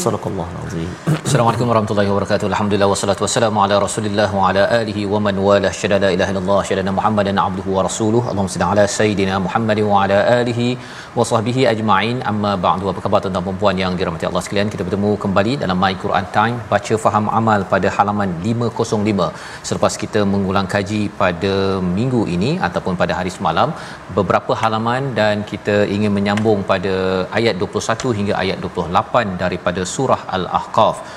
Sadaqallahul Azim. Assalamualaikum warahmatullahi wabarakatuh. Alhamdulillah wassalatu wassalamu ala Rasulillah wa ala alihi wa man wala syada la ilaha illallah syada Muhammadan abduhu wa rasuluh. Allahumma salli ala sayidina Muhammad wa ala alihi wa sahbihi ajma'in. Amma ba'du. Apa khabar tuan-tuan dan puan yang dirahmati Allah sekalian? Kita bertemu kembali dalam My Quran Time baca faham amal pada halaman 505. Selepas kita mengulang kaji pada minggu ini ataupun pada hari semalam beberapa halaman dan kita ingin menyambung pada ayat 21 hingga ayat 28 daripada surah Al-Ahqaf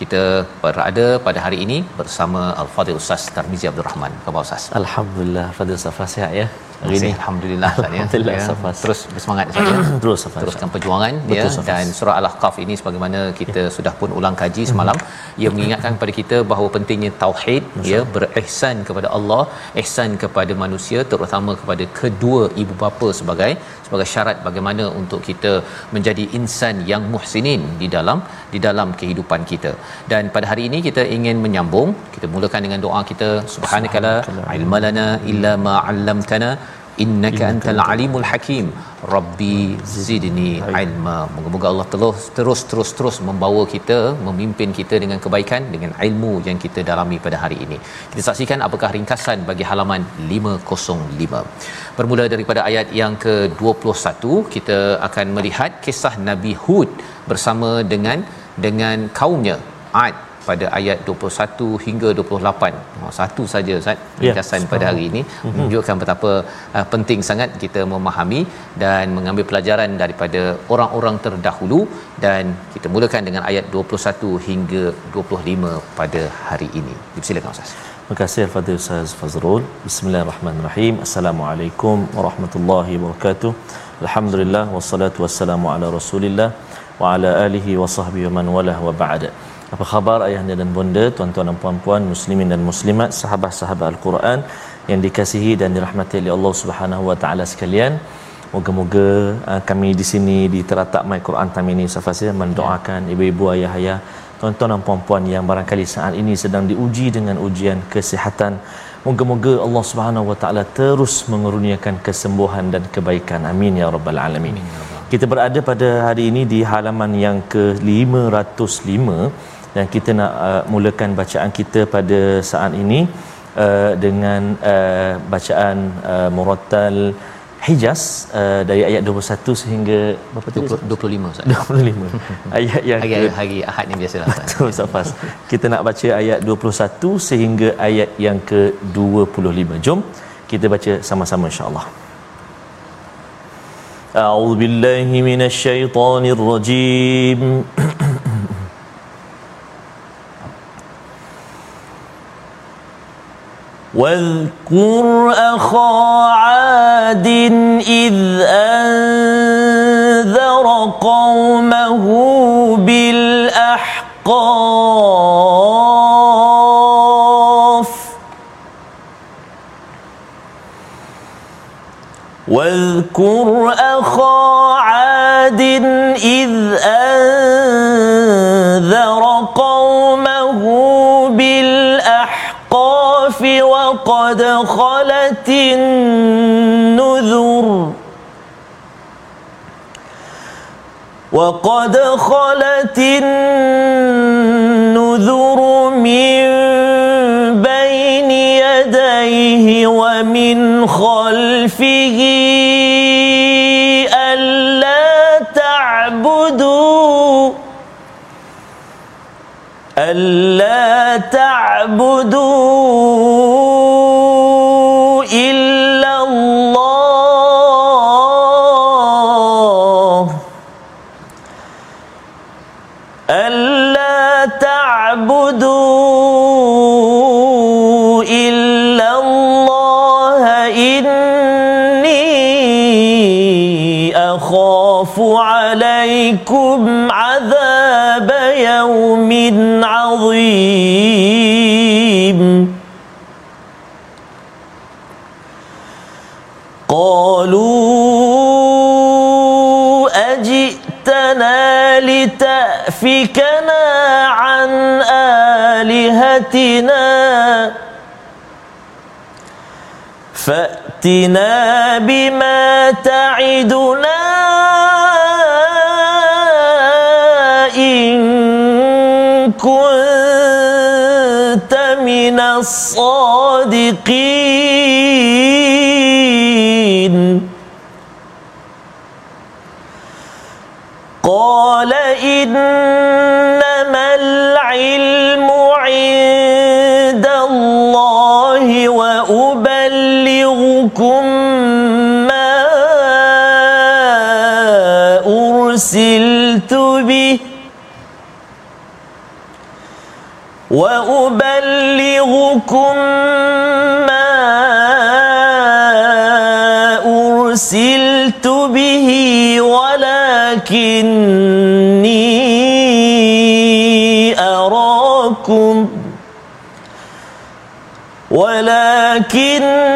kita berada pada hari ini bersama Al-Fadhil Ustaz Tarmizi Abdul Rahman. Khabar Ustaz? Alhamdulillah Fadil Safa sihat ya hari ini alhamdulillah Ustaz ya. Alhamdulillah, Ya, Safas. terus bersemangat Ustaz ya. terus Safa teruskan perjuangan Betul, ya Safas. dan surah al-ahqaf ini sebagaimana kita sudah pun ulang kaji semalam ia mengingatkan kepada kita bahawa pentingnya tauhid ya berihsan kepada Allah ihsan kepada manusia terutama kepada kedua ibu bapa sebagai sebagai syarat bagaimana untuk kita menjadi insan yang muhsinin di dalam di dalam kehidupan kita dan pada hari ini kita ingin menyambung kita mulakan dengan doa kita subhanakala ilmalana illa ma 'allamtana innaka antal alimul hakim. Rabbi zidni ilma. Moga-moga Allah terus terus terus terus membawa kita memimpin kita dengan kebaikan dengan ilmu yang kita dalami pada hari ini. Kita saksikan apakah ringkasan bagi halaman 505 bermula daripada ayat yang ke-21 kita akan melihat kisah Nabi Hud bersama dengan dengan kaumnya Ad pada ayat 21 hingga 28. Oh, satu saja Ustaz ringkasan pada hari ini menunjukkan betapa uh, penting sangat kita memahami dan mengambil pelajaran daripada orang-orang terdahulu dan kita mulakan dengan ayat 21 hingga 25 pada hari ini. Silakan Ustaz. Terima kasih Al-Fadhil Ustaz Fazrul. Bismillahirrahmanirrahim. Assalamualaikum warahmatullahi wabarakatuh. Alhamdulillah wassalatu wassalamu ala Rasulillah wa ala alihi wa sahbihi wa man walah wa ba'da. Apa khabar ayahanda dan bonda, tuan-tuan dan puan-puan, muslimin dan muslimat, sahabat-sahabat Al-Quran yang dikasihi dan dirahmati oleh Allah Subhanahu wa taala sekalian. Moga-moga uh, kami di sini di teratak My Quran Time ini safasnya mendoakan ibu-ibu ayah-ayah tuan-tuan dan puan-puan yang barangkali saat ini sedang diuji dengan ujian kesihatan. Moga-moga Allah Subhanahu wa taala terus mengurniakan kesembuhan dan kebaikan. Amin ya rabbal alamin. Kita berada pada hari ini di halaman yang ke-505 dan kita nak uh, mulakan bacaan kita pada saat ini uh, dengan uh, bacaan uh, murattal Hijaz uh, dari ayat 21 sehingga berapa tadi 20, 25 Ustaz. 25 ayat yang Hari, ke hari Ahad ni biasalah Ustaz. Betul Safas. Kita nak baca ayat 21 sehingga ayat yang ke-25. Jom kita baca sama-sama insya-Allah. أعوذ بالله من الشيطان الرجيم واذكر أخا عاد إذ أنذر قومه بالأحقاف. واذكر أخا عاد إذ أنذر وقد خلت النذر وقد خلت النذر من بين يديه ومن خلفه ألا تعبدوا ألا تعبدوا إني أخاف عليكم عذاب يوم عظيم. قالوا أجئتنا لتأفكنا عن آلهتنا فأتنا بما تعدنا إن كنت من الصادقين. قال إنما العلم عند الله وأبلغكم ما أرسلت به وأبلغكم ما أرسلت به ولكني ولكني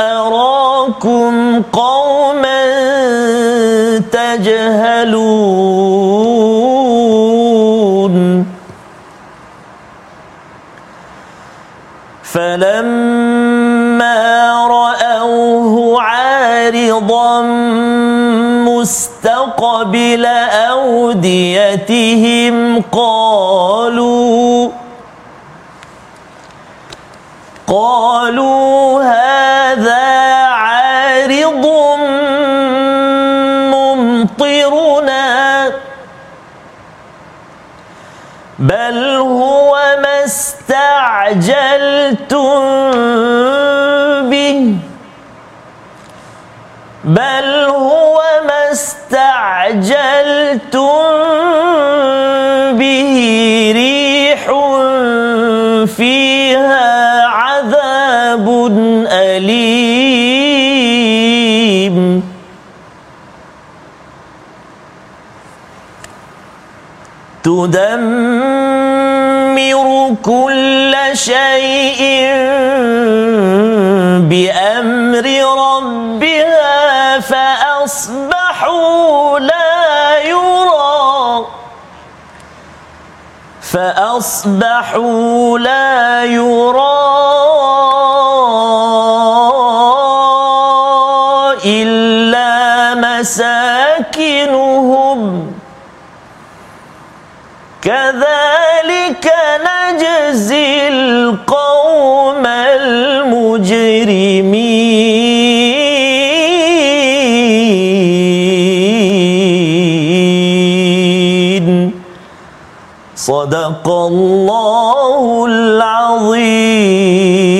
أراكم قوما تجهلون. فلما رأوه عارضا مستقبل أوديتهم قالوا استعجلتم به بل هو ما استعجلتم به. ريح فيها عذاب أليم. تدمر كل شيء بأمر ربها فأصبحوا لا يرى. فأصبحوا لا يرى إلا مساكنهم. كذلك نجزي القوم المجرمين. صدق الله العظيم.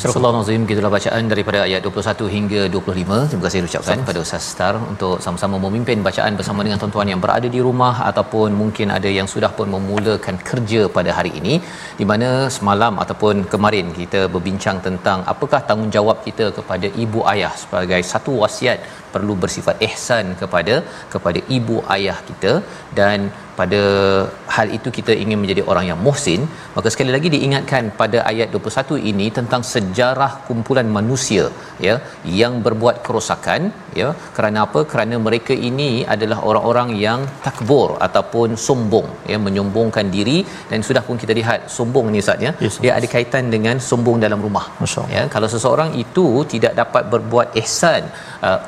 Surah Al-Azim gitulah bacaan daripada ayat 21 hingga 25. Terima kasih ucapkan pada Ustaz Star untuk sama-sama memimpin bacaan bersama dengan tuan-tuan yang berada di rumah ataupun mungkin ada yang sudah pun memulakan kerja pada hari ini di mana semalam ataupun kemarin kita berbincang tentang apakah tanggungjawab kita kepada ibu ayah sebagai satu wasiat perlu bersifat ihsan kepada kepada ibu ayah kita. Dan pada hal itu kita ingin menjadi orang yang muhsin. Maka sekali lagi diingatkan pada ayat 21 ini tentang sejarah kumpulan manusia ya yang berbuat kerosakan ya. Kerana apa? Kerana mereka ini adalah orang-orang yang takbur ataupun sombong ya menyombongkan diri. Dan sudah pun kita lihat sombong ni Ustaz ya. Yes, dia ada kaitan dengan sombong dalam rumah ya. Kalau seseorang itu tidak dapat berbuat ihsan uh,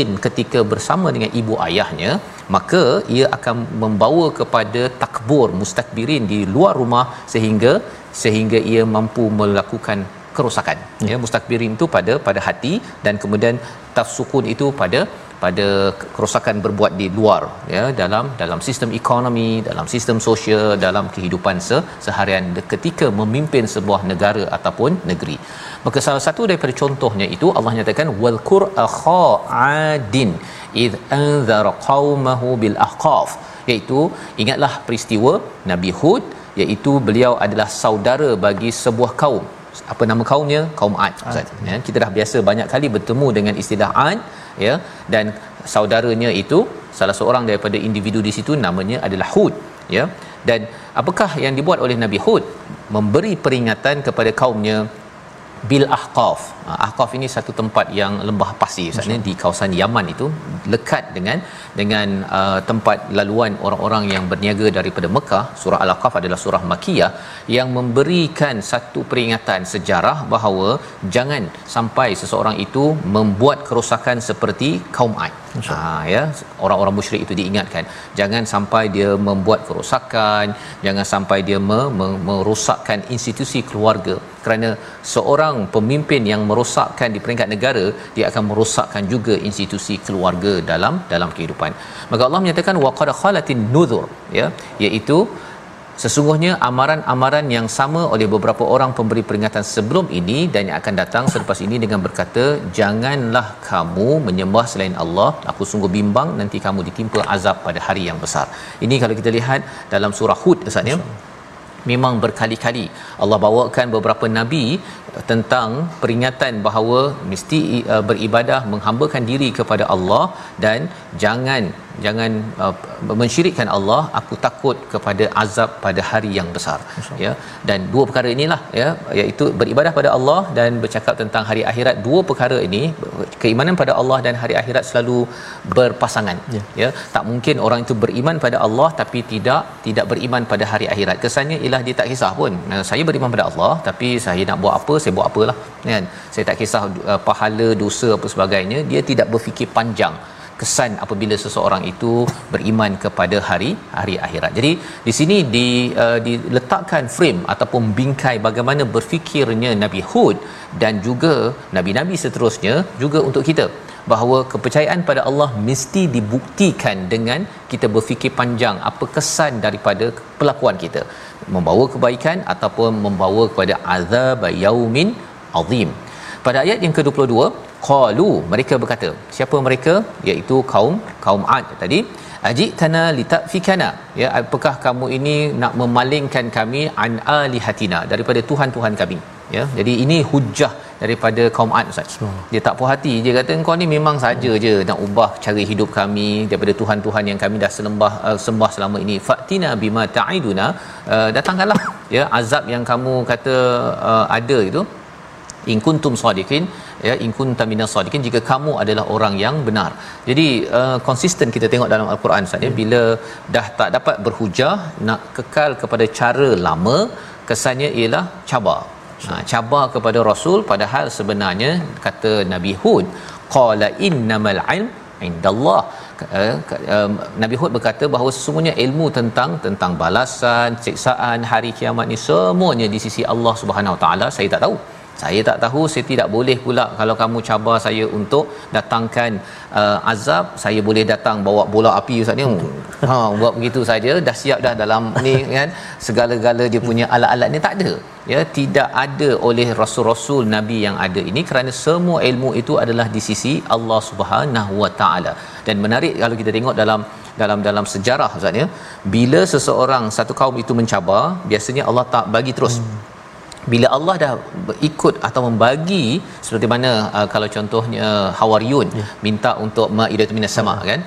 uffin ketika bersama dengan ibu ayahnya maka ia akan membawa kepada takbur mustakbirin di luar rumah sehingga sehingga ia mampu melakukan kerosakan. Ya mustakbirin itu pada pada hati dan kemudian tafsukun itu pada pada kerosakan berbuat di luar ya dalam dalam sistem ekonomi dalam sistem sosial dalam kehidupan se, seharian ketika memimpin sebuah negara ataupun negeri maka salah satu daripada contohnya itu Allah nyatakan wal qur akha adin id anzara qaumahu bil ahqaf. Iaitu ingatlah peristiwa Nabi Hud iaitu beliau adalah saudara bagi sebuah kaum. Apa nama kaumnya? Kaum Ad Ustaz. Ya kita dah biasa banyak kali bertemu dengan istilah Ad ya. Dan saudaranya itu salah seorang daripada individu di situ namanya adalah Hud ya. Dan apakah yang dibuat oleh Nabi Hud? Memberi peringatan kepada kaumnya bil ahqaf. Ha, ahqaf ini satu tempat yang lembah pasir sebenarnya di kawasan Yaman itu lekat dengan dengan uh, tempat laluan orang-orang yang berniaga daripada Mekah. Surah al-ahqaf adalah surah makiyah yang memberikan satu peringatan sejarah bahawa jangan sampai seseorang itu membuat kerosakan seperti kaum Ad ha, ya. Orang-orang musyrik itu diingatkan jangan sampai dia membuat kerosakan jangan sampai dia me- me- merosakkan institusi keluarga. Kerana seorang pemimpin yang merosakkan di peringkat negara dia akan merosakkan juga institusi keluarga dalam dalam kehidupan. Maka Allah menyatakan waqad khalatin nuzur ya. Iaitu sesungguhnya amaran-amaran yang sama oleh beberapa orang pemberi peringatan sebelum ini dan yang akan datang selepas ini dengan berkata janganlah kamu menyembah selain Allah. Aku sungguh bimbang nanti kamu ditimpa azab pada hari yang besar. Ini kalau kita lihat dalam surah Hud Ustaz ya. Memang berkali-kali Allah bawakan beberapa nabi tentang peringatan bahawa mesti uh, beribadah menghambakan diri kepada Allah dan jangan jangan uh, mensyirikkan Allah aku takut kepada azab pada hari yang besar. Ya dan dua perkara inilah ya iaitu beribadah pada Allah dan bercakap tentang hari akhirat. Dua perkara ini keimanan pada Allah dan hari akhirat selalu berpasangan. Ya, ya tak mungkin orang itu beriman pada Allah tapi tidak tidak beriman pada hari akhirat. Kesannya ialah dia tak kisah pun. Saya beriman pada Allah tapi saya nak buat apa saya buat apalah. Kan? Saya tak kisah uh, pahala dosa apa sebagainya. Dia tidak berfikir panjang kesan apabila seseorang itu beriman kepada hari hari akhirat. Jadi di sini di uh, diletakkan frame ataupun bingkai bagaimana berfikirnya Nabi Hud dan juga nabi-nabi seterusnya juga untuk kita bahawa kepercayaan pada Allah mesti dibuktikan dengan kita berfikir panjang apa kesan daripada pelakuan kita membawa kebaikan ataupun membawa kepada azab yaumin azim. Pada ayat yang ke-22 qalu mereka berkata siapa mereka? Iaitu kaum kaum Ad tadi. Ajitana litafikana. Ya apakah kamu ini nak memalingkan kami an alihatina daripada tuhan-tuhan kami? Ya jadi ini hujah daripada kaum Ad Ustaz. Dia tak puas hati. Dia kata engkau ni memang saja je nak ubah cara hidup kami daripada tuhan-tuhan yang kami dah sembah uh, sembah selama ini. Fatina bima ta'iduna. Uh, datangkanlah ya azab yang kamu kata uh, ada itu. In kuntum sadiqin ya in minas sadiqin jika kamu adalah orang yang benar. Jadi konsisten uh, kita tengok dalam al-Quran Ustaz ya. Bila dah tak dapat berhujah nak kekal kepada cara lama kesannya ialah cabar. Ha, cabar kepada rasul padahal sebenarnya kata Nabi Hud qala innamal ilm indallah. Uh, uh, Nabi Hud berkata bahawa sesungguhnya ilmu tentang tentang balasan siksaan hari kiamat ni semuanya di sisi Allah Subhanahu Wa Taala saya tak tahu saya tak tahu saya tidak boleh pula kalau kamu cabar saya untuk datangkan uh, azab saya boleh datang bawa bola api ustaz ni. Ha buat begitu saja dah siap dah dalam ni kan. Segala-gala dia punya alat-alat ni tak ada. Ya tidak ada oleh rasul-rasul nabi yang ada ini kerana semua ilmu itu adalah di sisi Allah Subhanahu Wa Taala. Dan menarik kalau kita tengok dalam dalam dalam sejarah ustaz ya bila seseorang satu kaum itu mencabar biasanya Allah tak bagi terus. Hmm bila Allah dah ikut atau membagi seperti mana uh, kalau contohnya Hawariyun ya. minta untuk ma'idatun minas sama ya. kan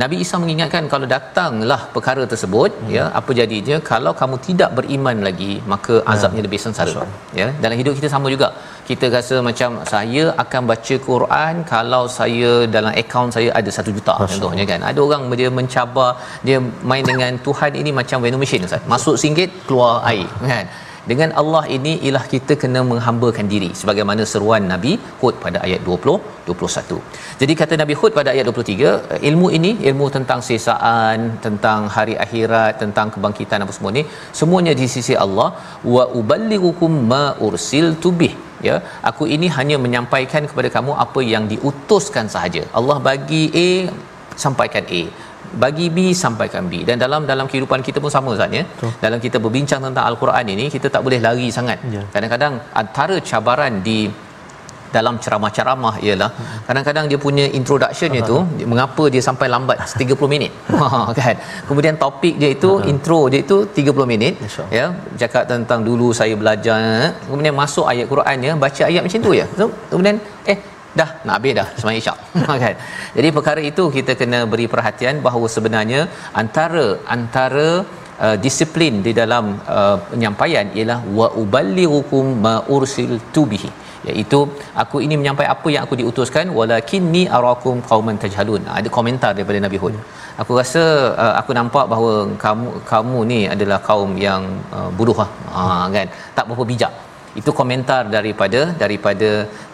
Nabi Isa mengingatkan kalau datanglah perkara tersebut hmm. ya apa jadinya kalau kamu tidak beriman lagi maka ya. azabnya lebih sengsara Asal. ya dalam hidup kita sama juga kita rasa macam saya akan baca Quran kalau saya dalam akaun saya ada satu juta Asal. contohnya kan ada orang dia mencabar dia main dengan Tuhan ini macam vending machine Ustaz masuk singgit keluar air kan dengan Allah ini ialah kita kena menghambakan diri sebagaimana seruan Nabi Hud pada ayat 20 21. Jadi kata Nabi Hud pada ayat 23, ilmu ini ilmu tentang sisaan, tentang hari akhirat, tentang kebangkitan apa semua ni semuanya di sisi Allah. Wa uballighukum ma ursiltu bih. Ya aku ini hanya menyampaikan kepada kamu apa yang diutuskan sahaja. Allah bagi A sampaikan A bagi B sampaikan B. Dan dalam dalam kehidupan kita pun sama Ustaz ya. Dalam kita berbincang tentang al-Quran ini kita tak boleh lari sangat. Ya. kadang-kadang antara cabaran di dalam ceramah-ceramah ialah kadang-kadang dia punya introductionnya tu dia- mengapa dia sampai lambat 30 minit? Ha, kan? Kemudian topik dia itu intro dia itu 30 minit ya. Cakap tentang dulu saya belajar kemudian masuk ayat Qurannya baca ayat macam tu ya so, kemudian eh dah nak habis dah sembahyang isyak. Kan? Jadi perkara itu kita kena beri perhatian bahawa sebenarnya antara antara uh, disiplin di dalam uh, penyampaian ialah wa uballighukum ma ursiltu bihi. Iaitu aku ini menyampaikan apa yang aku diutuskan walakinni arakum qauman tajhalun. Ha, ada komentar daripada Nabi Hud. Aku rasa uh, aku nampak bahawa kamu kamu ni adalah kaum yang uh, lah. Ha, kan? Tak berapa bijak itu komentar daripada daripada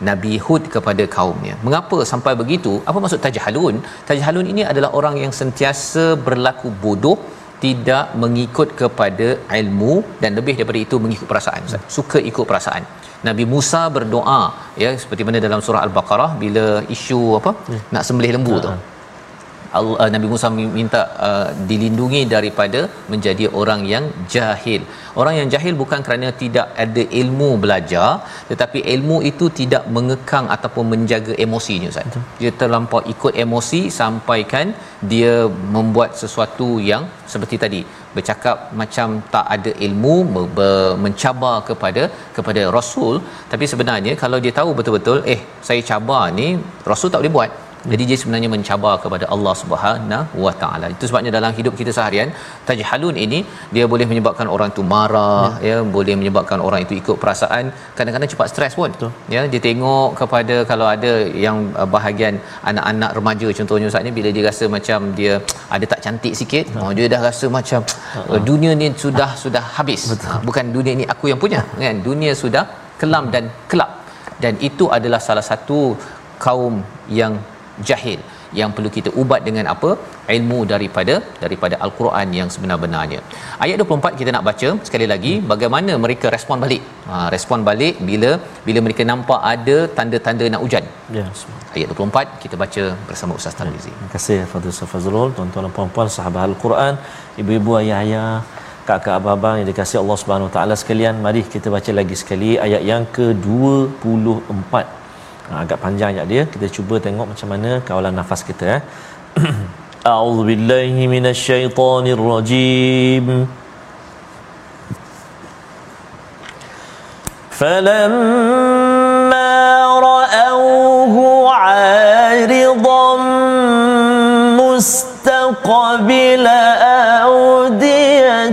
Nabi Hud kepada kaumnya. Mengapa sampai begitu? Apa maksud tajhalun? Tajhalun ini adalah orang yang sentiasa berlaku bodoh tidak mengikut kepada ilmu dan lebih daripada itu mengikut perasaan Ustaz. Suka ikut perasaan. Nabi Musa berdoa ya seperti mana dalam surah Al-Baqarah bila isu apa nak sembelih lembu tu. Allah, uh, Nabi Musa minta uh, dilindungi daripada menjadi orang yang jahil. Orang yang jahil bukan kerana tidak ada ilmu belajar, tetapi ilmu itu tidak mengekang ataupun menjaga emosinya Ustaz. Dia terlampau ikut emosi sampaikan dia membuat sesuatu yang seperti tadi bercakap macam tak ada ilmu mencabar kepada kepada rasul tapi sebenarnya kalau dia tahu betul-betul eh saya cabar ni rasul tak boleh buat jadi dia sebenarnya mencabar kepada Allah Subhanahu Wa Taala. Itu sebabnya dalam hidup kita seharian tajhalun ini dia boleh menyebabkan orang tu marah ya, ya boleh menyebabkan orang itu ikut perasaan, kadang-kadang cepat stres pun. Betul. Ya, dia tengok kepada kalau ada yang uh, bahagian anak-anak remaja contohnya Ustaz ni bila dia rasa macam dia ada tak cantik sikit, oh dia dah rasa macam uh, dunia ni sudah sudah habis. Ha, bukan dunia ni aku yang punya kan. Dunia sudah kelam dan kelap. Dan itu adalah salah satu kaum yang jahil yang perlu kita ubat dengan apa ilmu daripada daripada al-Quran yang sebenar-benarnya. Ayat 24 kita nak baca sekali lagi bagaimana mereka respon balik. Ha respon balik bila bila mereka nampak ada tanda-tanda nak hujan. Ya. Ayat 24 kita baca bersama Ustaz Tarmizi. Terima kasih Fadil Ustaz Fazrul, tuan-tuan dan puan-puan sahabat Al-Quran, ibu-ibu ayah-ayah, kakak abang-abang yang dikasihi Allah Subhanahu Wa Taala sekalian, mari kita baca lagi sekali ayat yang ke-24. Ha, agak panjang ayat dia. Kita cuba tengok macam mana kawalan nafas kita eh. A'udzu billahi minasyaitonir rajim. فلما رأوه عارضا مستقبل أوديتهم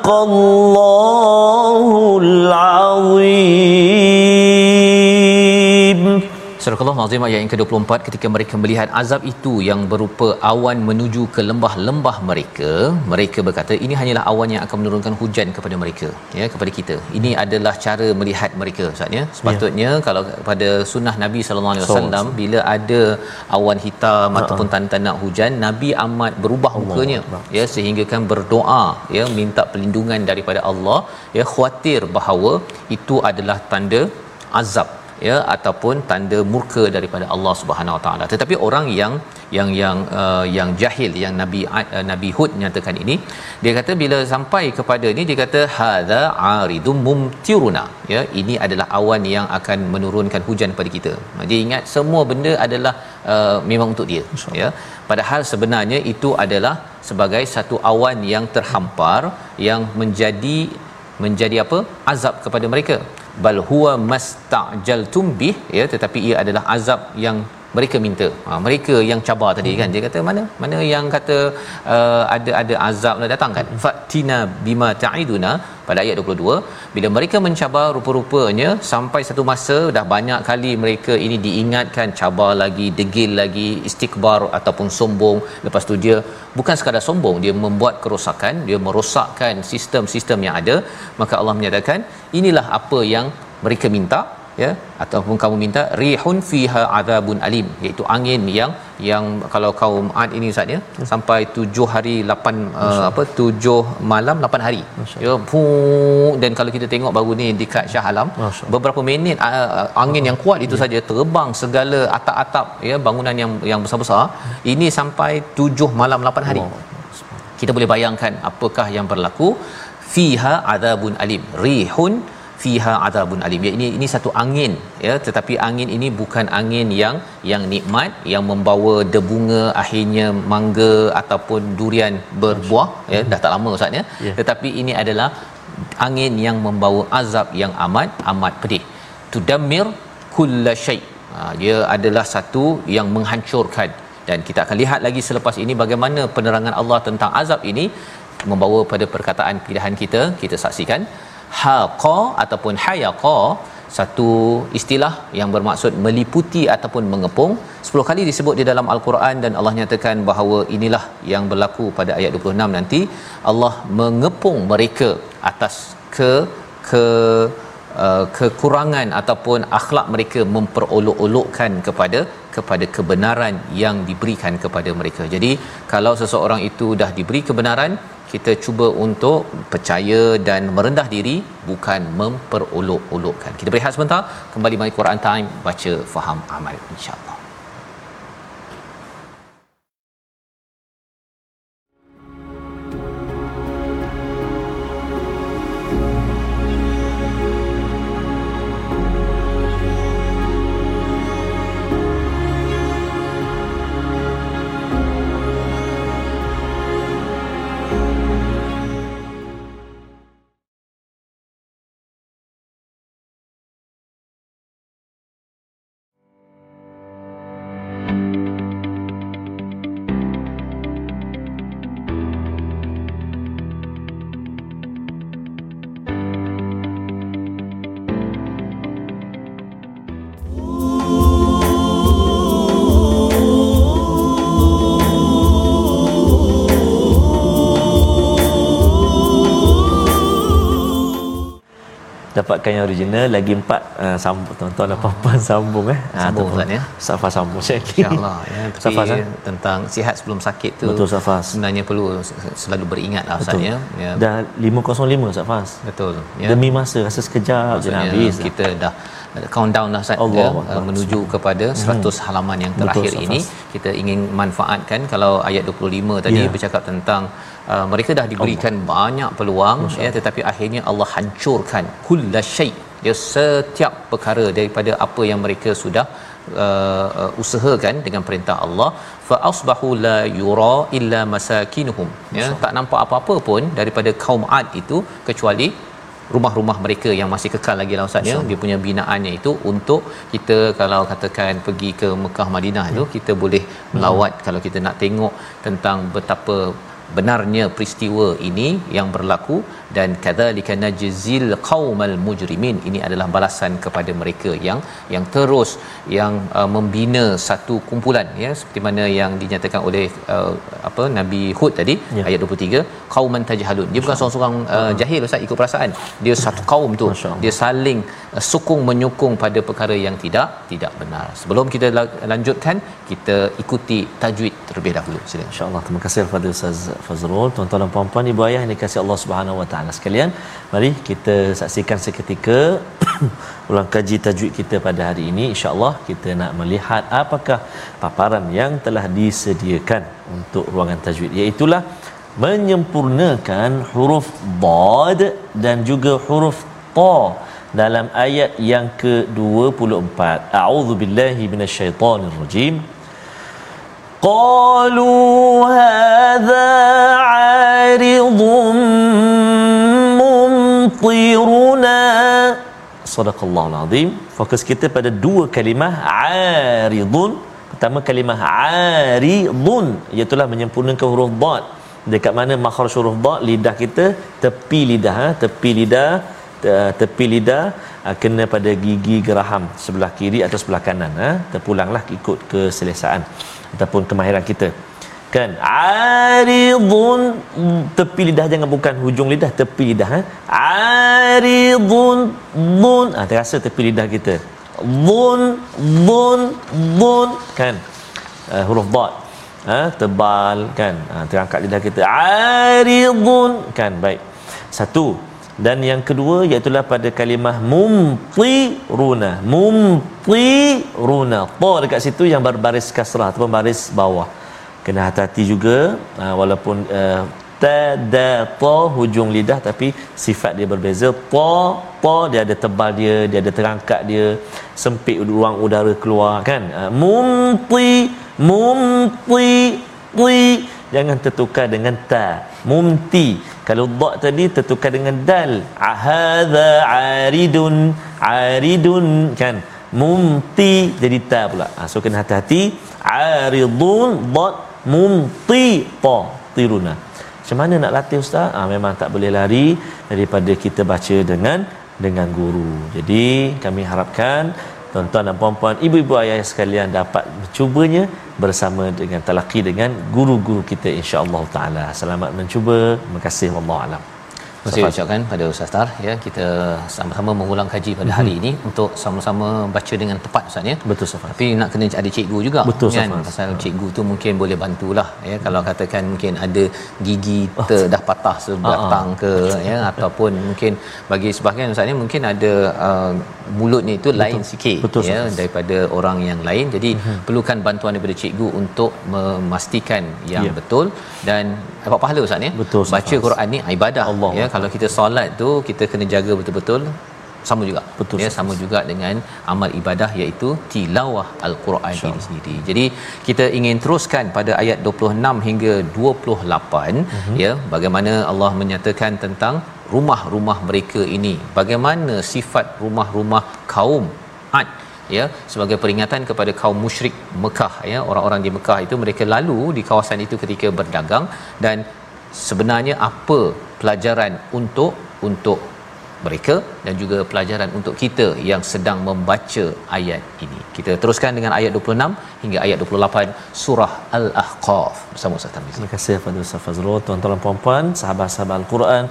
صدق الله Ayat yang ke-24 ketika mereka melihat azab itu yang berupa awan menuju ke lembah-lembah mereka mereka berkata ini hanyalah awan yang akan menurunkan hujan kepada mereka ya kepada kita. Ini adalah cara melihat mereka Ustaz ya. Sepatutnya ya. kalau pada sunnah Nabi sallallahu alaihi wasallam bila ada awan hitam ataupun tanda-tanda hujan Nabi amat berubah mukanya ya sehingga kan berdoa ya minta perlindungan daripada Allah ya khawatir bahawa itu adalah tanda azab ya ataupun tanda murka daripada Allah Subhanahu Wa Taala. Tetapi orang yang yang yang uh, yang jahil yang nabi uh, nabi hud nyatakan ini dia kata bila sampai kepada ini dia kata hadza aridum mumtiruna. Ya ini adalah awan yang akan menurunkan hujan pada kita. Dia ingat semua benda adalah uh, memang untuk dia ya. Padahal sebenarnya itu adalah sebagai satu awan yang terhampar yang menjadi menjadi apa? Azab kepada mereka bal huwa mastajaltum bih ya tetapi ia adalah azab yang mereka minta. Ha, mereka yang cabar tadi kan. Dia kata mana? Mana yang kata uh, ada ada azab nak datang kan? Fatina bima ta'iduna pada ayat 22 bila mereka mencabar rupa-rupanya sampai satu masa dah banyak kali mereka ini diingatkan cabar lagi degil lagi istikbar ataupun sombong. Lepas tu dia bukan sekadar sombong dia membuat kerosakan dia merosakkan sistem-sistem yang ada. Maka Allah menyatakan inilah apa yang mereka minta ya ataupun kamu minta rihun fiha adzabun alim iaitu angin yang yang kalau kaum Ad ini saatnya hmm. sampai 7 hari 8 uh, apa 7 malam 8 hari ya pu dan kalau kita tengok baru ni dekat Shah Alam beberapa minit uh, angin yang kuat itu ya. saja terbang segala atap-atap ya bangunan yang yang besar-besar ini sampai 7 malam 8 hari wow. kita boleh bayangkan apakah yang berlaku fiha adzabun alim rihun fiha adabun alim. Ya ini ini satu angin ya. Tetapi angin ini bukan angin yang yang nikmat yang membawa debunga akhirnya mangga ataupun durian berbuah ya. Dah tak lama ustaz ya. Yeah. tetapi ini adalah angin yang membawa azab yang amat amat pedih. Tudammir kullasyai ha, dia adalah satu yang menghancurkan. Dan kita akan lihat lagi selepas ini bagaimana penerangan Allah tentang azab ini membawa pada perkataan pilihan kita kita saksikan haqa ataupun hayaqa satu istilah yang bermaksud meliputi ataupun mengepung 10 kali disebut di dalam al-Quran dan Allah nyatakan bahawa inilah yang berlaku pada ayat 26 nanti Allah mengepung mereka atas ke ke uh, kekurangan ataupun akhlak mereka memperolok-olokkan kepada kepada kebenaran yang diberikan kepada mereka. Jadi kalau seseorang itu dah diberi kebenaran kita cuba untuk percaya dan merendah diri bukan memperolok-olokkan. Kita berehat sebentar, kembali mai Quran Time baca faham amal insya-Allah. Dapatkan yang original lagi empat uh, sambung tuan-tuan dan puan-puan sambung eh. Sambung. Ha, Ustaz ya. Safas sambung sikit insyaallah ya. Safas eh? tentang sihat sebelum sakit tu betul Safas sebenarnya perlu selalu beringat lah Ustaz ya. ya. Dah 505 Safas betul ya. Demi masa rasa sekejap je habis kita dah countdown dah Ustaz ya, uh, menuju kepada 100 hmm. halaman yang terakhir Betul, ini. Kita ingin manfaatkan kalau ayat 25 tadi yeah. bercakap tentang uh, mereka dah diberikan Allah. banyak peluang Masya. ya tetapi akhirnya Allah hancurkan kullasyai dia setiap perkara daripada apa yang mereka sudah uh, uh, usahakan dengan perintah Allah fa asbahu la yura illa masakinuhum ya tak nampak apa-apa pun daripada kaum Ad itu kecuali rumah-rumah mereka yang masih kekal lagi lah Ustaz ya dia punya binaannya itu untuk kita kalau katakan pergi ke Mekah Madinah itu hmm. kita boleh melawat hmm. kalau kita nak tengok tentang betapa benarnya peristiwa ini yang berlaku dan kadzalika najzil qaumal mujrimin. Ini adalah balasan kepada mereka yang yang terus yang uh, membina satu kumpulan ya. Seperti mana yang dinyatakan oleh uh, apa Nabi Hud tadi ya. ayat 23 qauman tajhalun. Dia bukan seorang-seorang uh, jahil ustaz ikut perasaan. Dia satu kaum tu. Dia saling uh, sokong menyokong pada perkara yang tidak tidak benar. Sebelum kita lanjutkan kita ikuti tajwid terlebih dahulu. Silakan. Insyaallah terima kasih kepada Ustaz Fazrul. Tuan-tuan dan puan-puan ibu ayah yang dikasihi Allah Subhanahu wa taala sekalian mari kita saksikan seketika ulang kaji tajwid kita pada hari ini insya-Allah kita nak melihat apakah paparan yang telah disediakan untuk ruangan tajwid iaitu menyempurnakan huruf dad dan juga huruf ta dalam ayat yang ke-24 a'udzu billahi minasyaitonir rajim قالوا هذا عارض ممطرنا صدق الله العظيم fokus kita pada dua kalimah aridun pertama kalimah aridun iaitu menyempurnakan huruf dad dekat mana makhraj huruf dad lidah kita tepi lidah ha? tepi lidah tepi lidah ha, kena pada gigi geraham sebelah kiri atau sebelah kanan ha? terpulanglah ikut keselesaan ataupun kemahiran kita kan? Aridun tepi lidah jangan bukan hujung lidah tepi lidah ha? Aridun bun. Ah ha, terasa tepi lidah kita. Bun bun bun. Kan? Uh, huruf dad ha? Tebal kan? Ha, terangkat lidah kita. Aridun. Kan? Baik. Satu. Dan yang kedua iaitu pada kalimah mumtiruna. Mumtiruna. Ta dekat situ yang berbaris kasrah ataupun baris bawah kena hati-hati juga uh, walaupun uh, ta da ta hujung lidah tapi sifat dia berbeza. Ta ta dia ada tebal dia dia ada terangkat dia sempit ruang udara keluar kan? Uh, mumti mumti jangan tertukar dengan ta. Mumti. Kalau dha tadi tertukar dengan dal. Hadza aridun aridun kan? Mumti jadi ta pula. Ha, so kena hati-hati. Aridun dha mumti ta tiruna macam mana nak latih ustaz? Ha, memang tak boleh lari daripada kita baca dengan dengan guru. Jadi kami harapkan tuan-tuan dan puan-puan ibu-ibu ayah sekalian dapat mencubanya bersama dengan talaqi dengan guru-guru kita insya-Allah taala. Selamat mencuba. Terima kasih. Wallahu alam Terima kasih ucapkan pada Ustaz Tar ya kita sama-sama mengulang kaji pada hari mm-hmm. ini untuk sama-sama baca dengan tepat Ustaz ya. Betul Safar. Tapi nak kena ada cikgu juga Betul, kan Safar. pasal cikgu tu mungkin boleh bantulah ya kalau katakan mungkin ada gigi ter dah patah sebatang ah, ke ya ataupun mungkin bagi sebahagian Ustaz ni mungkin ada uh, mulutnya itu Betul. lain sikit Betul, ya Safar. daripada orang yang lain. Jadi mm-hmm. perlukan bantuan daripada cikgu untuk memastikan yang yeah. betul dan dapat pahala Ustaz ya. Betul, Baca Quran ni ibadah Allah. ya kalau kita solat tu kita kena jaga betul-betul sama juga betul ya sama juga dengan amal ibadah iaitu tilawah al-Quran ini sendiri. Jadi kita ingin teruskan pada ayat 26 hingga 28 uh-huh. ya bagaimana Allah menyatakan tentang rumah-rumah mereka ini. Bagaimana sifat rumah-rumah kaum Ad ya sebagai peringatan kepada kaum musyrik Mekah ya orang-orang di Mekah itu mereka lalu di kawasan itu ketika berdagang dan sebenarnya apa pelajaran untuk untuk mereka dan juga pelajaran untuk kita yang sedang membaca ayat ini. Kita teruskan dengan ayat 26 hingga ayat 28 surah Al-Ahqaf bersama Ustaz Tamiz. Terima kasih kepada Ustaz tuan-tuan dan puan-puan, sahabat-sahabat Al-Quran,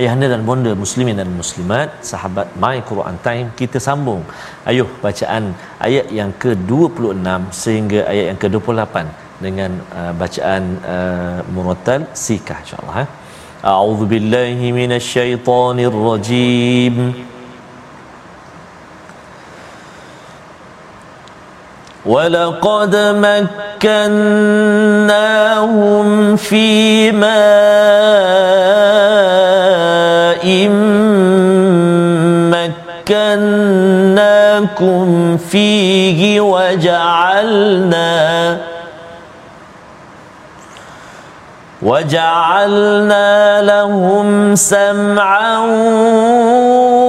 ayahanda dan bonda muslimin dan muslimat, sahabat My Quran Time, kita sambung. Ayuh bacaan ayat yang ke-26 sehingga ayat yang ke-28 dengan uh, bacaan uh, murattal sikah insya-Allah. Eh? أعوذ بالله من الشيطان الرجيم ولقد مكناهم في ماء مكناكم فيه وجعلنا وجعلنا لهم سمعا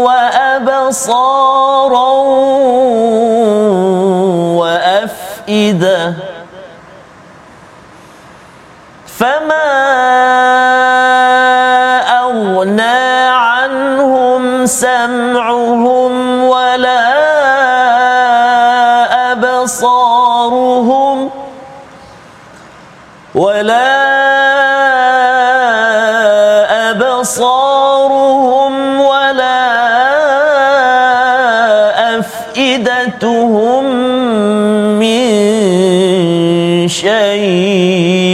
وابصارا وافئده فما سمعهم ولا أبصارهم ولا أبصارهم ولا أفئدتهم من شيء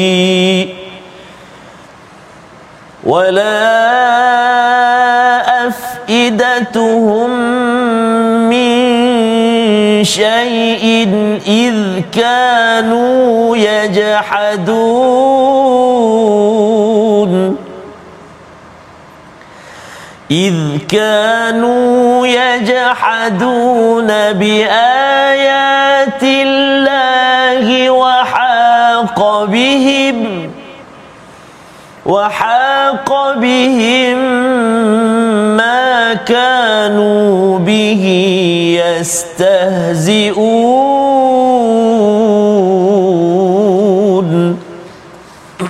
ولا أفئدتهم من شيء إذ كانوا يجحدون إذ كانوا يجحدون بآيات الله وحاق بهم وحاق بهم ما كانوا به يستهزئون.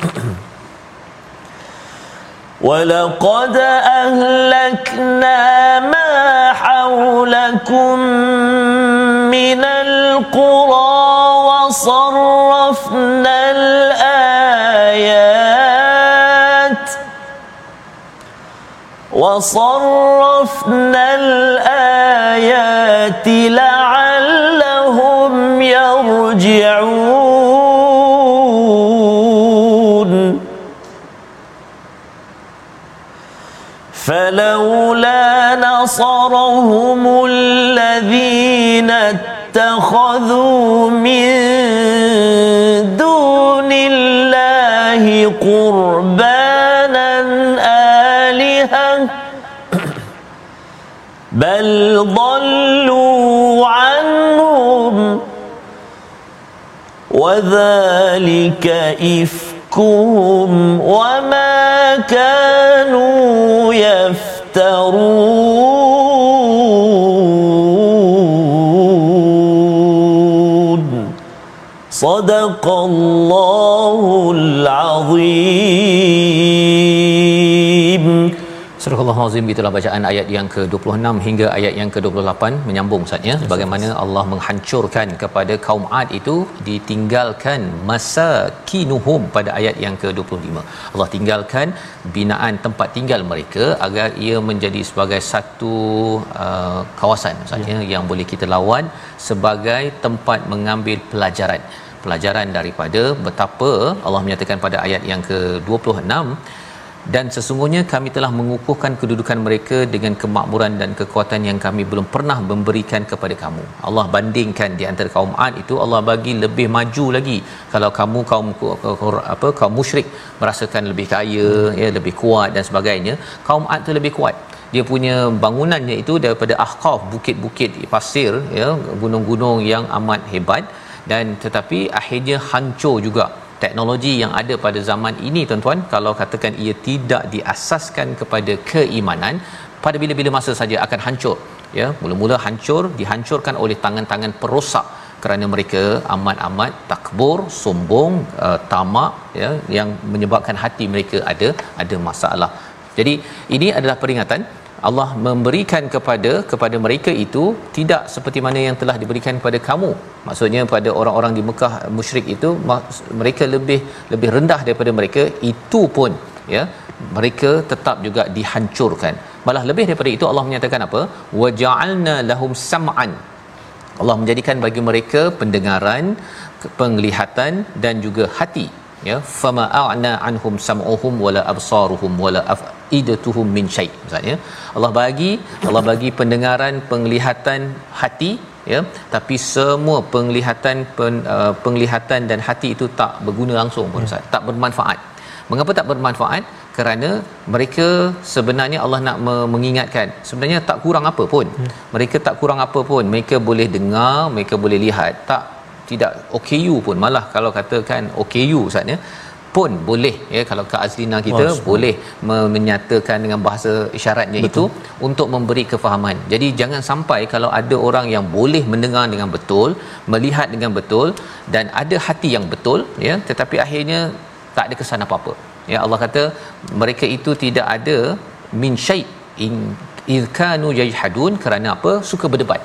ولقد أهلكنا ما حولكم من القرى وصرفنا الآيات وصرفنا الآيات لعلهم يرجعون. فلولا نصرهم الذين اتخذوا من دون الله قربانا بل ضلوا عنهم وذلك إفكهم وما كانوا يفترون. صدق الله العظيم. Surah Al-Azim itulah bacaan ayat yang ke-26 hingga ayat yang ke-28. Menyambung Ustaz ya? Bagaimana Allah menghancurkan kepada kaum Ad itu ditinggalkan masa kinuhum pada ayat yang ke-25. Allah tinggalkan binaan tempat tinggal mereka agar ia menjadi sebagai satu uh, kawasan Ustaz ya. yang boleh kita lawan sebagai tempat mengambil pelajaran. Pelajaran daripada betapa Allah menyatakan pada ayat yang ke-26 dan sesungguhnya kami telah mengukuhkan kedudukan mereka dengan kemakmuran dan kekuatan yang kami belum pernah memberikan kepada kamu. Allah bandingkan di antara kaum Ad itu Allah bagi lebih maju lagi. Kalau kamu kaum apa kaum musyrik merasakan lebih kaya, ya lebih kuat dan sebagainya, kaum Ad tu lebih kuat. Dia punya bangunannya itu daripada ahqaf, bukit-bukit pasir, ya, gunung-gunung yang amat hebat dan tetapi akhirnya hancur juga teknologi yang ada pada zaman ini tuan-tuan kalau katakan ia tidak diasaskan kepada keimanan pada bila-bila masa saja akan hancur ya. Mula-mula hancur dihancurkan oleh tangan-tangan perosak kerana mereka amat-amat takbur sombong uh, tamak ya yang menyebabkan hati mereka ada ada masalah. Jadi ini adalah peringatan Allah memberikan kepada kepada mereka itu tidak seperti mana yang telah diberikan kepada kamu. Maksudnya pada orang-orang di Mekah musyrik itu mereka lebih lebih rendah daripada mereka itu pun ya mereka tetap juga dihancurkan. Malah lebih daripada itu Allah menyatakan apa? Waja'alna lahum sam'an. Allah menjadikan bagi mereka pendengaran, penglihatan dan juga hati ya fama a'na anhum sam'uhum wala absaruhum wala afidatuhum min syai. Maksudnya Allah bagi Allah bagi pendengaran penglihatan hati ya. Tapi semua penglihatan pen, uh, penglihatan dan hati itu tak berguna langsung pun Ustaz. Tak bermanfaat. Mengapa tak bermanfaat? Kerana mereka sebenarnya Allah nak mengingatkan. Sebenarnya tak kurang apa pun. Hmm. mereka tak kurang apa pun. Mereka boleh dengar mereka boleh lihat. Tak tidak OKU pun. Malah kalau katakan OKU Ustaz ya pun boleh ya kalau ke Azlina kita Mas, boleh menyatakan dengan bahasa isyaratnya betul. itu untuk memberi kefahaman. Jadi jangan sampai kalau ada orang yang boleh mendengar dengan betul, melihat dengan betul dan ada hati yang betul ya tetapi akhirnya tak ada kesan apa-apa. Ya Allah kata mereka itu tidak ada min syai' in idkanu yajhadun kerana apa? Suka berdebat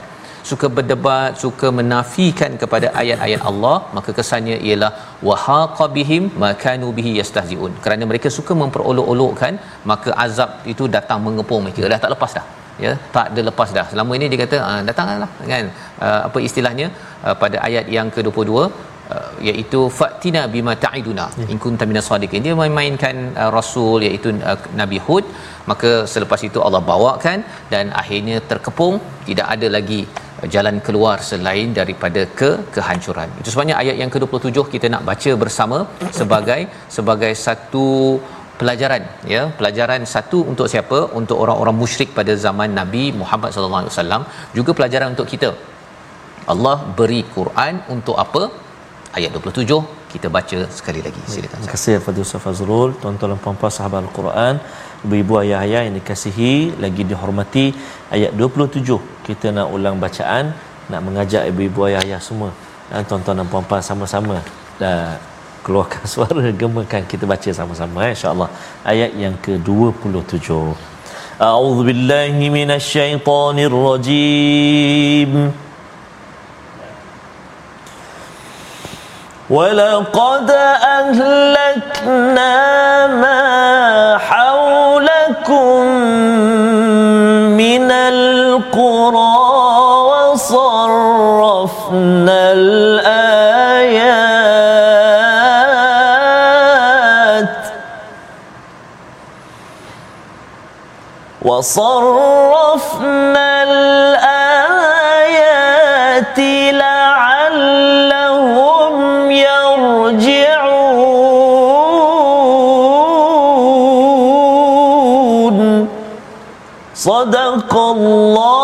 suka berdebat suka menafikan kepada ayat-ayat Allah maka kesannya ialah wahaqa bihim makanu bihi yastahziun. Kerana mereka suka memperolok-olokkan maka azab itu datang mengepung mereka. Dah tak lepas dah ya? Tak ada lepas dah. Selama ini dia kata ah, datanglah kan? Uh, apa istilahnya? Uh, pada ayat yang ke-22 uh, iaitu fatina bima ta'iduna in kunta minas sadiqin. Dia memainkan uh, rasul iaitu uh, Nabi Hud. Maka selepas itu Allah bawakan dan akhirnya terkepung. Tidak ada lagi jalan keluar selain daripada ke kehancuran. Itu sebabnya ayat yang ke-27 kita nak baca bersama sebagai sebagai satu pelajaran ya. Pelajaran satu untuk siapa? Untuk orang-orang musyrik pada zaman Nabi Muhammad sallallahu alaihi wasallam. Juga pelajaran untuk kita. Allah beri Quran untuk apa ayat 27 kita baca sekali lagi. Silakan Terima kasih Fadil Ustaz Fazrul. Tuan-tuan dan puan-puan sahabat Al-Quran ibu-ibu ayah-ayah yang dikasihi lagi dihormati ayat 27 kita nak ulang bacaan nak mengajak ibu-ibu ayah-ayah semua. Dan tuan-tuan dan puan-puan sama-sama. Dan keluarkan suara gemakan. Kita baca sama-sama eh, insya-Allah. Ayat yang ke-27 A'udzu billahi minasyaitonir rajim ولقد أهلكنا ما حولكم من القرى وصرفنا الآيات وصرفنا صدق الله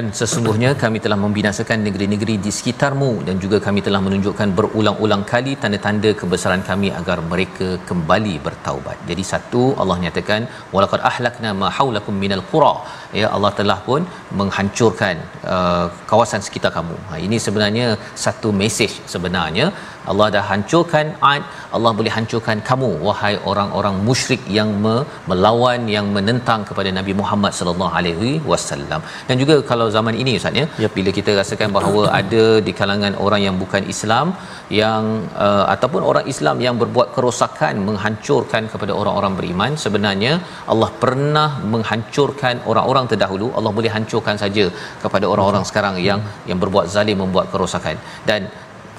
dan sesungguhnya kami telah membinasakan negeri-negeri di sekitarmu dan juga kami telah menunjukkan berulang-ulang kali tanda-tanda kebesaran kami agar mereka kembali bertaubat. Jadi satu Allah nyatakan walaqad ahlakna ma haulakum minal qura. Ya Allah telah pun menghancurkan uh, kawasan sekitar kamu. Ha, ini sebenarnya satu mesej sebenarnya Allah dah hancurkan Ad, Allah boleh hancurkan kamu wahai orang-orang musyrik yang me- melawan yang menentang kepada Nabi Muhammad sallallahu alaihi wasallam. Dan juga kalau zaman ini ustaz ya, Yep. bila kita rasakan bahawa ada di kalangan orang yang bukan Islam yang uh, ataupun orang Islam yang berbuat kerosakan menghancurkan kepada orang-orang beriman sebenarnya Allah pernah menghancurkan orang-orang terdahulu. Allah boleh hancurkan saja kepada orang-orang sekarang yang yang berbuat zalim membuat kerosakan. Dan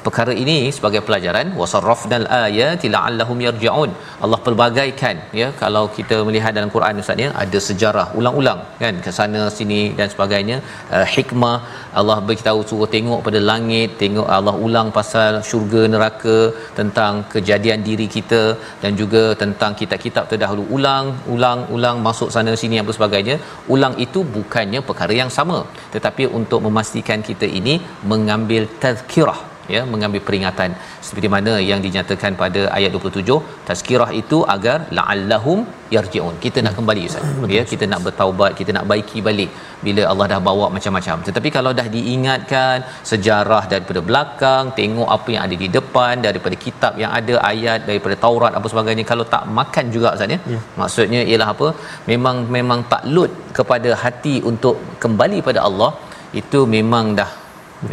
perkara ini sebagai pelajaran wasarrafnal ayati la'allahum yarji'un. Allah pelbagaikan ya kalau kita melihat dalam Quran ustaz ya ada sejarah ulang-ulang kan ke sana sini dan sebagainya uh, hikmah. Allah beritahu suruh tengok pada langit tengok Allah ulang pasal syurga neraka tentang kejadian diri kita dan juga tentang kitab-kitab terdahulu. Ulang ulang ulang masuk sana sini apa sebagainya. Ulang itu bukannya perkara yang sama. Tetapi untuk memastikan kita ini mengambil tazkirah ya mengambil peringatan. Seperti mana yang dinyatakan pada ayat 27 tazkirah itu agar la'allahum yarji'un. Kita nak kembali ustaz. Ya kita nak bertaubat kita nak baiki balik bila Allah dah bawa macam-macam. Tetapi kalau dah diingatkan sejarah daripada belakang tengok apa yang ada di depan daripada kitab yang ada ayat daripada Taurat apa sebagainya kalau tak makan juga ustaz ya Ya. maksudnya ialah apa? Memang memang takluk kepada hati untuk kembali pada Allah itu memang dah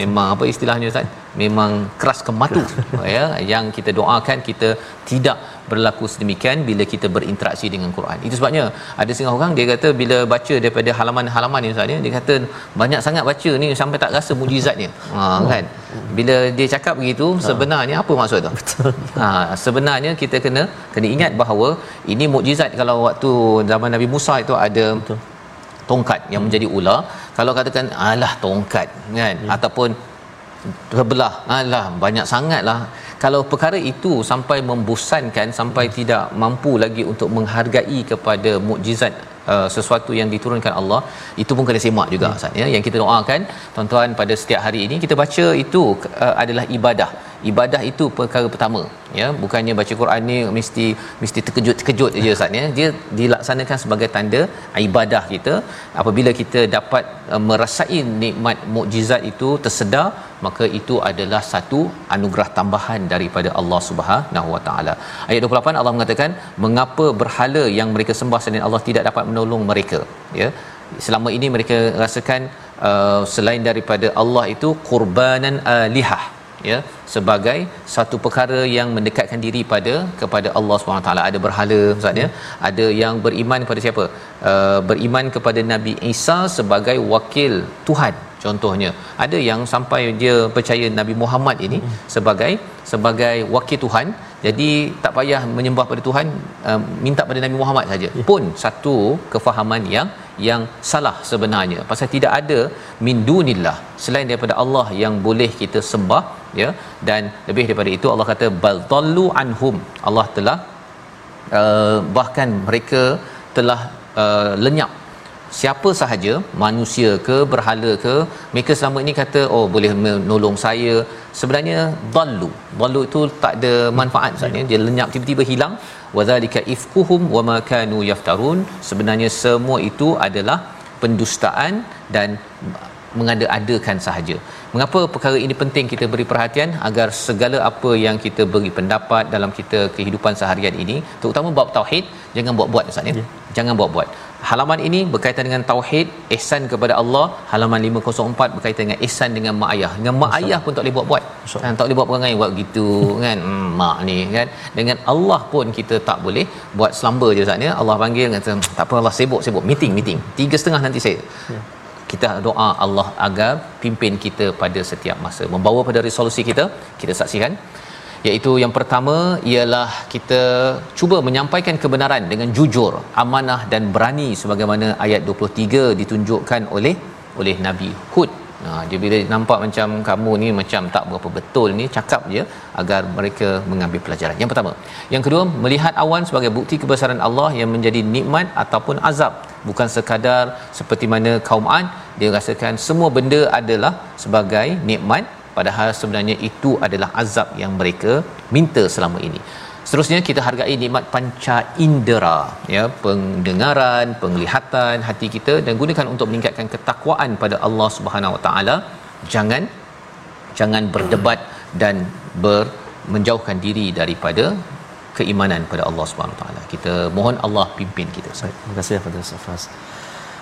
memang apa istilahnya ustaz memang keras kematu ya yang kita doakan kita tidak berlaku sedemikian bila kita berinteraksi dengan Quran. Itu sebabnya ada setengah orang dia kata bila baca daripada halaman-halaman ni ustaz ya, dia kata banyak sangat baca ni sampai tak rasa mujizatnya. Ha kan? Bila dia cakap begitu sebenarnya apa maksud tu? Ha sebenarnya kita kena kena ingat bahawa ini mukjizat kalau waktu zaman Nabi Musa itu ada Betul. tongkat yang menjadi ular. Kalau katakan alah tongkat kan? Ya. ataupun terbelah. Alah banyak sangatlah kalau perkara itu sampai membosankan sampai tidak mampu lagi untuk menghargai kepada mukjizat Uh, sesuatu yang diturunkan Allah itu pun kena semak juga Ustaz ya. Yang kita doakan tuan-tuan pada setiap hari ini kita baca itu uh, adalah ibadah ibadah itu perkara pertama ya. Bukannya baca Quran ni mesti mesti terkejut-terkejut je Ustaz ya. Dia dilaksanakan sebagai tanda ibadah kita. Apabila kita dapat uh, merasai nikmat mukjizat itu tersedar maka itu adalah satu anugerah tambahan daripada Allah Subhanahu Wa Taala. Ayat 28 Allah mengatakan mengapa berhala yang mereka sembah selain Allah tidak dapat menolong mereka? Ya. Selama ini mereka rasakan uh, selain daripada Allah itu qurbanan alihah ya sebagai satu perkara yang mendekatkan diri pada kepada Allah SWT ada berhala maksudnya ada yang beriman kepada siapa? Uh, beriman kepada Nabi Isa sebagai wakil Tuhan contohnya ada yang sampai dia percaya Nabi Muhammad ini sebagai sebagai wakil Tuhan jadi tak payah menyembah pada Tuhan uh, minta pada Nabi Muhammad saja. Pun satu kefahaman yang yang salah sebenarnya. Pasal tidak ada min dunillah selain daripada Allah yang boleh kita sembah ya dan lebih daripada itu Allah kata bal anhum. Allah telah uh, bahkan mereka telah uh, lenyap siapa sahaja manusia ke berhala ke mereka selama ini kata oh boleh menolong saya sebenarnya dallu dallu itu tak ada manfaat sebenarnya dia lenyap tiba-tiba hilang wadzalika ifkuhum wama kanu yaftarun sebenarnya semua itu adalah pendustaan dan mengada-adakan sahaja. Mengapa perkara ini penting kita beri perhatian agar segala apa yang kita beri pendapat dalam kita kehidupan seharian ini, terutama bab tauhid, jangan buat-buat Ustaz ya. Yeah. Jangan buat-buat. Halaman ini berkaitan dengan tauhid, ihsan kepada Allah. Halaman 504 berkaitan dengan ihsan dengan mak ayah. Dengan mak Masa. ayah pun tak boleh buat-buat. Kan tak boleh buat perangai buat gitu kan. Hmm, mak ni kan. Dengan Allah pun kita tak boleh buat selamba je Ustaz ya. Allah panggil kata tak apa Allah sibuk-sibuk meeting meeting. Tiga setengah nanti saya. Yeah kita doa Allah agar pimpin kita pada setiap masa membawa pada resolusi kita kita saksikan iaitu yang pertama ialah kita cuba menyampaikan kebenaran dengan jujur amanah dan berani sebagaimana ayat 23 ditunjukkan oleh oleh Nabi Hud Ha, dia bila nampak macam kamu ni macam tak berapa betul ni cakap je agar mereka mengambil pelajaran. Yang pertama. Yang kedua, melihat awan sebagai bukti kebesaran Allah yang menjadi nikmat ataupun azab. Bukan sekadar seperti mana kaum Ad dia rasakan semua benda adalah sebagai nikmat padahal sebenarnya itu adalah azab yang mereka minta selama ini. Seterusnya kita hargai nikmat panca indera ya pendengaran, penglihatan hati kita dan gunakan untuk meningkatkan ketakwaan pada Allah Subhanahu Wa Taala. Jangan jangan berdebat dan ber menjauhkan diri daripada keimanan pada Allah Subhanahu Wa Taala. Kita mohon Allah pimpin kita. Terima kasih kepada Safas.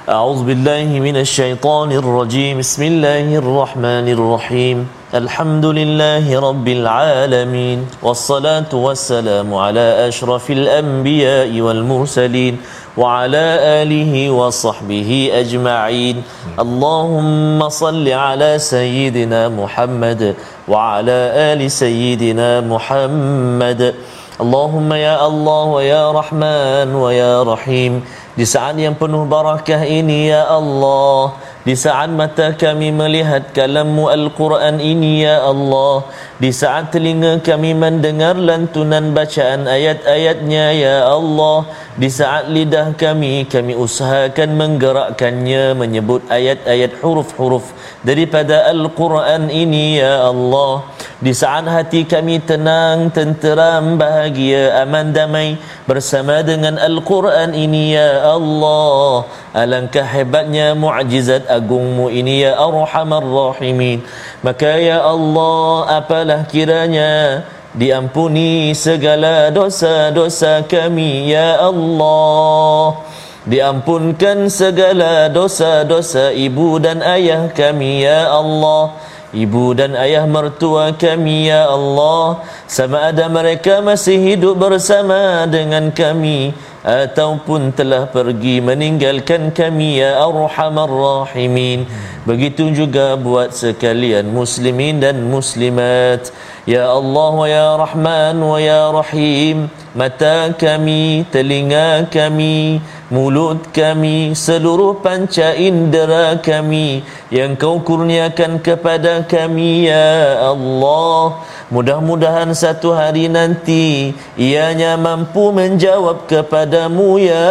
أعوذ بالله من الشيطان الرجيم. بسم الله الرحمن الرحيم. الحمد لله رب العالمين والصلاة والسلام على أشرف الأنبياء والمرسلين وعلى آله وصحبه أجمعين. اللهم صل على سيدنا محمد وعلى آل سيدنا محمد. اللهم يا الله ويا رحمن ويا رحيم. Di saat yang penuh barakah ini ya Allah di saat mata kami melihat kalammu Al-Quran ini ya Allah di saat telinga kami mendengar lantunan bacaan ayat-ayatnya ya Allah di saat lidah kami kami usahakan menggerakkannya menyebut ayat-ayat huruf-huruf daripada Al-Quran ini ya Allah di saat hati kami tenang, tenteram, bahagia, aman, damai bersama dengan Al-Quran ini ya Allah. Alangkah hebatnya mu'jizat agungmu ini ya Arhamar Rahimin. Maka ya Allah apalah kiranya diampuni segala dosa-dosa kami ya Allah. Diampunkan segala dosa-dosa ibu dan ayah kami ya Allah ibu dan ayah mertua kami ya Allah. Sama ada mereka masih hidup bersama dengan kami ataupun telah pergi meninggalkan kami ya arhamar rahimin. Begitu juga buat sekalian muslimin dan muslimat. Ya Allah wa ya Rahman wa ya Rahim mata kami telinga kami mulut kami seluruh panca indera kami yang kau kurniakan kepada kami ya Allah. Mudah-mudahan satu hari nanti ianya mampu menjawab kepadamu ya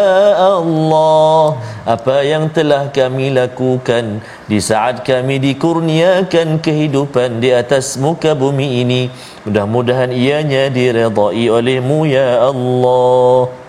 Allah. Apa yang telah kami lakukan di saat kami dikurniakan kehidupan di atas muka bumi ini mudah-mudahan ianya diredai olehmu ya Allah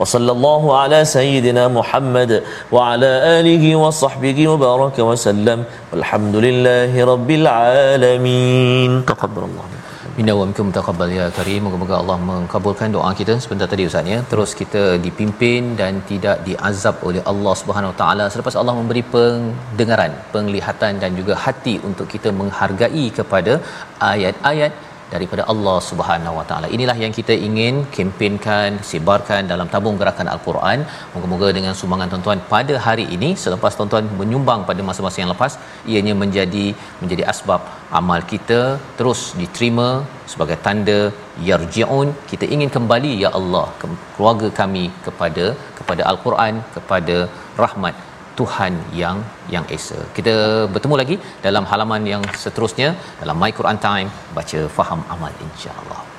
وصلى الله على سيدنا محمد وعلى آله وصحبه وبارك وسلم والحمد لله رب العالمين تقبل الله Minna wa minkum taqabbal ya karim. Moga-moga Allah mengkabulkan doa kita sebentar tadi Ustaz ya. Terus kita dipimpin dan tidak diazab oleh Allah Subhanahu Wa Taala selepas Allah memberi pendengaran, penglihatan dan juga hati untuk kita menghargai kepada ayat-ayat daripada Allah Subhanahu Wa Taala. Inilah yang kita ingin kempenkan, sebarkan dalam tabung gerakan Al-Quran. Moga-moga dengan sumbangan tuan-tuan pada hari ini selepas tuan-tuan menyumbang pada masa-masa yang lepas, ianya menjadi menjadi asbab amal kita terus diterima sebagai tanda yarjiun kita ingin kembali ya Allah keluarga kami kepada kepada Al-Quran kepada rahmat Tuhan yang yang esa. Kita bertemu lagi dalam halaman yang seterusnya dalam My Quran Time baca faham amal insya-Allah.